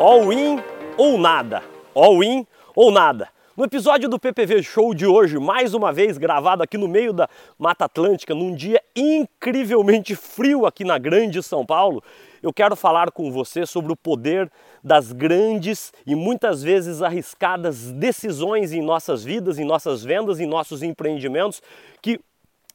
All in ou nada? All in ou nada? No episódio do PPV Show de hoje, mais uma vez gravado aqui no meio da Mata Atlântica, num dia incrivelmente frio aqui na Grande São Paulo, eu quero falar com você sobre o poder das grandes e muitas vezes arriscadas decisões em nossas vidas, em nossas vendas, em nossos empreendimentos, que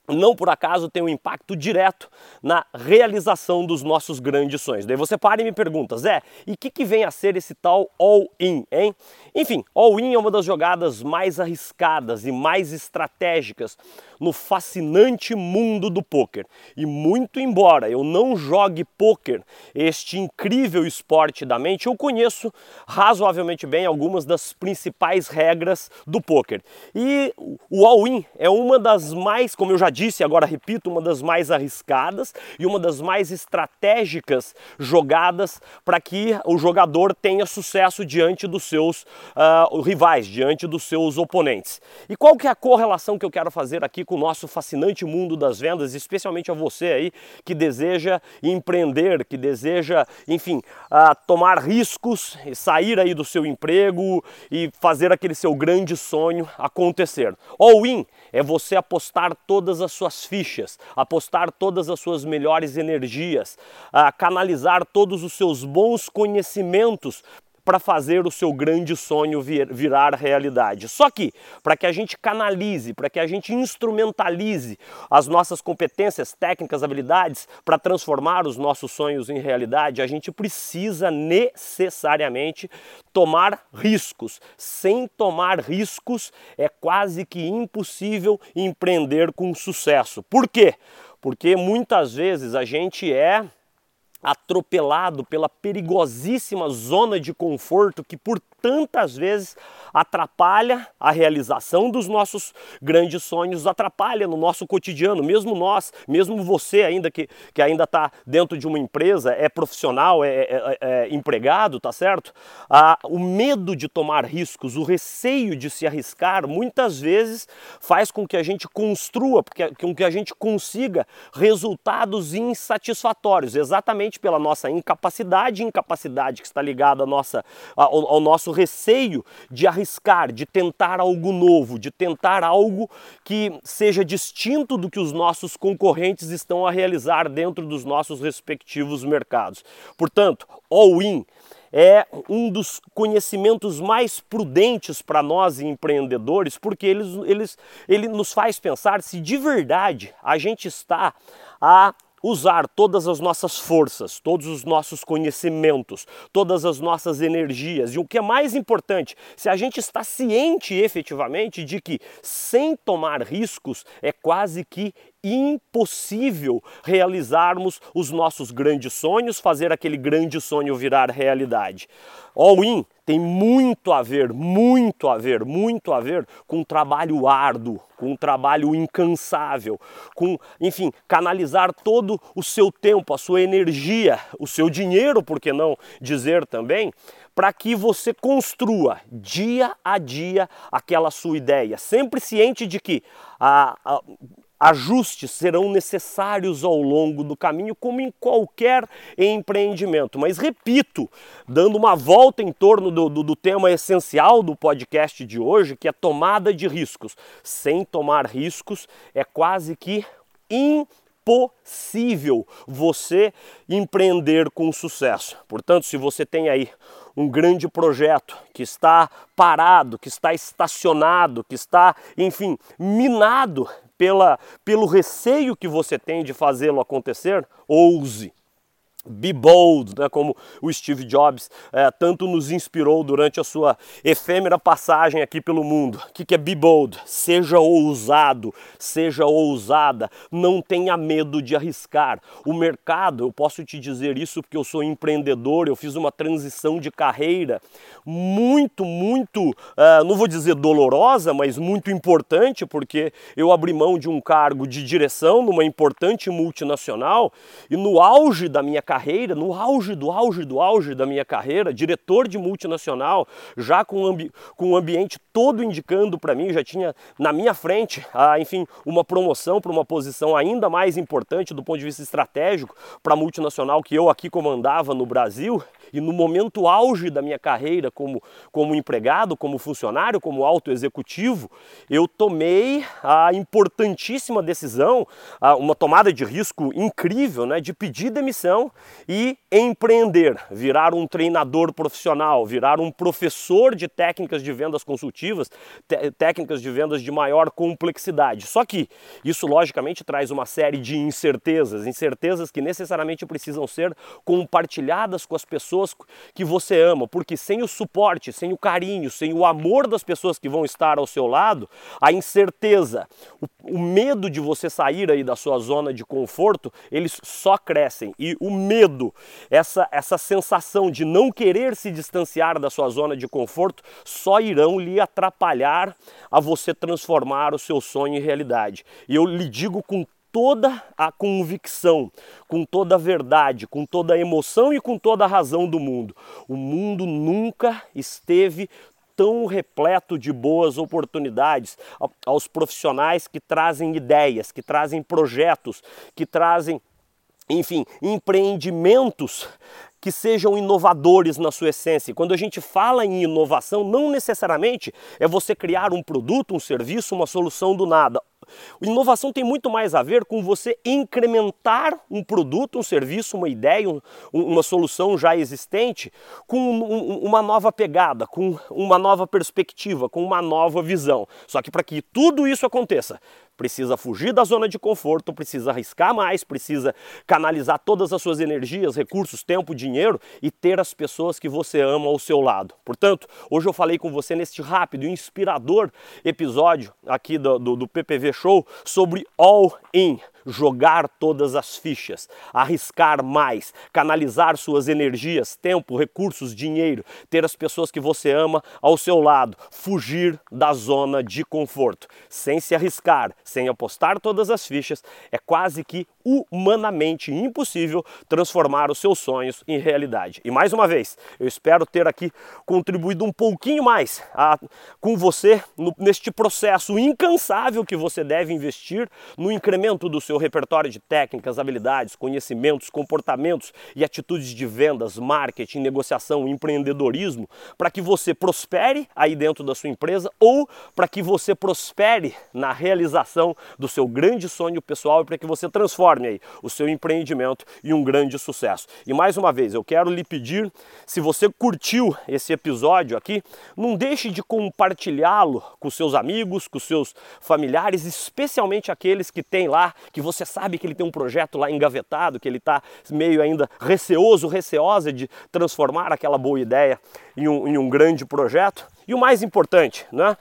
não por acaso tem um impacto direto na realização dos nossos grandes sonhos. Daí você para e me pergunta, Zé, e o que, que vem a ser esse tal all-in, hein? Enfim, all-in é uma das jogadas mais arriscadas e mais estratégicas no fascinante mundo do poker. E muito embora eu não jogue poker, este incrível esporte da mente, eu conheço razoavelmente bem algumas das principais regras do poker. E o all-in é uma das mais, como eu já disse, agora repito, uma das mais arriscadas e uma das mais estratégicas jogadas para que o jogador tenha sucesso diante dos seus uh, rivais, diante dos seus oponentes. E qual que é a correlação que eu quero fazer aqui com o nosso fascinante mundo das vendas, especialmente a você aí que deseja empreender, que deseja, enfim, uh, tomar riscos, sair aí do seu emprego e fazer aquele seu grande sonho acontecer. All-in é você apostar todas as suas fichas, apostar todas as suas melhores energias, canalizar todos os seus bons conhecimentos para fazer o seu grande sonho vir, virar realidade. Só que, para que a gente canalize, para que a gente instrumentalize as nossas competências técnicas, habilidades para transformar os nossos sonhos em realidade, a gente precisa necessariamente tomar riscos. Sem tomar riscos é quase que impossível empreender com sucesso. Por quê? Porque muitas vezes a gente é atropelado pela perigosíssima zona de conforto que por tantas vezes atrapalha a realização dos nossos grandes sonhos, atrapalha no nosso cotidiano, mesmo nós, mesmo você ainda que, que ainda está dentro de uma empresa, é profissional, é, é, é, é empregado, tá certo? Ah, o medo de tomar riscos, o receio de se arriscar, muitas vezes faz com que a gente construa, com que a gente consiga resultados insatisfatórios, exatamente pela nossa incapacidade, incapacidade que está ligada à nossa, ao, ao nosso receio de arriscar, de tentar algo novo, de tentar algo que seja distinto do que os nossos concorrentes estão a realizar dentro dos nossos respectivos mercados. Portanto, all-in é um dos conhecimentos mais prudentes para nós empreendedores, porque eles, eles, ele nos faz pensar se de verdade a gente está a usar todas as nossas forças, todos os nossos conhecimentos, todas as nossas energias. E o que é mais importante, se a gente está ciente efetivamente de que sem tomar riscos é quase que impossível realizarmos os nossos grandes sonhos, fazer aquele grande sonho virar realidade. All in tem muito a ver, muito a ver, muito a ver com um trabalho árduo, com um trabalho incansável, com, enfim, canalizar todo o seu tempo, a sua energia, o seu dinheiro, por que não dizer também, para que você construa dia a dia aquela sua ideia, sempre ciente de que a, a Ajustes serão necessários ao longo do caminho, como em qualquer empreendimento. Mas repito, dando uma volta em torno do, do, do, tema essencial do podcast de hoje, que é tomada de riscos. Sem tomar riscos é quase que impossível você empreender com sucesso. Portanto, se você tem aí um grande projeto que está parado, que está estacionado, que está, enfim, minado pela, pelo receio que você tem de fazê-lo acontecer, ouse. Be bold, né, como o Steve Jobs é, tanto nos inspirou durante a sua efêmera passagem aqui pelo mundo. O que, que é be bold? Seja ousado, seja ousada, não tenha medo de arriscar. O mercado, eu posso te dizer isso porque eu sou empreendedor, eu fiz uma transição de carreira muito, muito, uh, não vou dizer dolorosa, mas muito importante, porque eu abri mão de um cargo de direção numa importante multinacional e no auge da minha carreira carreira, no auge do auge do auge da minha carreira, diretor de multinacional, já com, ambi com o ambiente todo indicando para mim, já tinha na minha frente, ah, enfim, uma promoção para uma posição ainda mais importante do ponto de vista estratégico para a multinacional que eu aqui comandava no Brasil e no momento auge da minha carreira como, como empregado, como funcionário, como alto executivo, eu tomei a importantíssima decisão, uma tomada de risco incrível, né, de pedir demissão e empreender, virar um treinador profissional, virar um professor de técnicas de vendas consultivas, técnicas de vendas de maior complexidade. Só que isso logicamente traz uma série de incertezas, incertezas que necessariamente precisam ser compartilhadas com as pessoas que você ama, porque sem o suporte, sem o carinho, sem o amor das pessoas que vão estar ao seu lado, a incerteza, o, o medo de você sair aí da sua zona de conforto, eles só crescem. E o medo, essa, essa sensação de não querer se distanciar da sua zona de conforto, só irão lhe atrapalhar a você transformar o seu sonho em realidade. E eu lhe digo com toda a convicção, com toda a verdade, com toda a emoção e com toda a razão do mundo. O mundo nunca esteve tão repleto de boas oportunidades aos profissionais que trazem ideias, que trazem projetos, que trazem, enfim, empreendimentos que sejam inovadores na sua essência. Quando a gente fala em inovação, não necessariamente é você criar um produto, um serviço, uma solução do nada. Inovação tem muito mais a ver com você incrementar um produto, um serviço, uma ideia, um, uma solução já existente com um, uma nova pegada, com uma nova perspectiva, com uma nova visão. Só que para que tudo isso aconteça, precisa fugir da zona de conforto, precisa arriscar mais, precisa canalizar todas as suas energias, recursos, tempo, dinheiro e ter as pessoas que você ama ao seu lado. Portanto, hoje eu falei com você neste rápido e inspirador episódio aqui do, do, do PPV Show sobre All In jogar todas as fichas, arriscar mais, canalizar suas energias, tempo, recursos, dinheiro, ter as pessoas que você ama ao seu lado, fugir da zona de conforto, sem se arriscar, sem apostar todas as fichas, é quase que humanamente impossível transformar os seus sonhos em realidade. E mais uma vez, eu espero ter aqui contribuído um pouquinho mais a, com você no, neste processo incansável que você deve investir no incremento do seu repertório de técnicas, habilidades, conhecimentos, comportamentos e atitudes de vendas, marketing, negociação, empreendedorismo, para que você prospere aí dentro da sua empresa ou para que você prospere na realização do seu grande sonho pessoal e para que você transforme aí o seu empreendimento em um grande sucesso. E mais uma vez, eu quero lhe pedir, se você curtiu esse episódio aqui, não deixe de compartilhá-lo com seus amigos, com seus familiares, especialmente aqueles que tem lá, que você sabe que ele tem um projeto lá engavetado, que ele está meio ainda receoso, receosa de transformar aquela boa ideia em um, em um grande projeto. E o mais importante, né?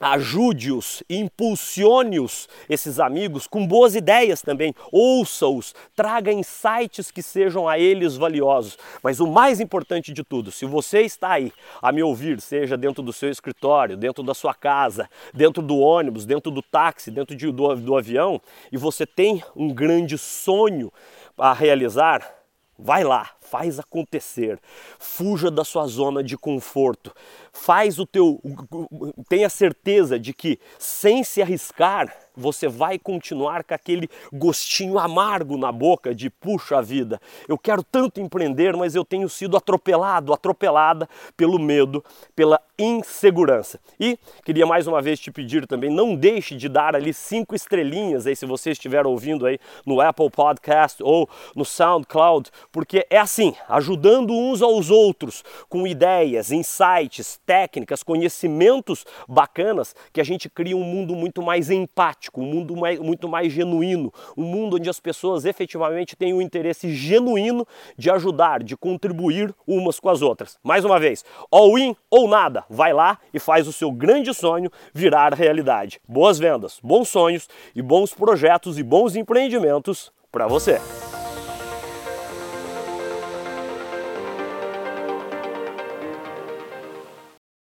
Ajude-os, impulsione-os, esses amigos, com boas ideias também, ouça-os, traga insights que sejam a eles valiosos. Mas o mais importante de tudo, se você está aí a me ouvir, seja dentro do seu escritório, dentro da sua casa, dentro do ônibus, dentro do táxi, dentro de, do, do avião, e você tem um grande sonho a realizar, vai lá, faz acontecer. Fuja da sua zona de conforto. Faz o teu tenha certeza de que sem se arriscar, você vai continuar com aquele gostinho amargo na boca de puxa vida, eu quero tanto empreender, mas eu tenho sido atropelado, atropelada pelo medo, pela insegurança. E queria mais uma vez te pedir também, não deixe de dar ali cinco estrelinhas aí se você estiver ouvindo aí no Apple Podcast ou no SoundCloud, porque é assim, ajudando uns aos outros com ideias, insights, técnicas, conhecimentos bacanas, que a gente cria um mundo muito mais empático um mundo mais, muito mais genuíno, um mundo onde as pessoas efetivamente têm um interesse genuíno de ajudar, de contribuir umas com as outras. Mais uma vez, all in ou nada, vai lá e faz o seu grande sonho virar realidade. Boas vendas, bons sonhos e bons projetos e bons empreendimentos para você.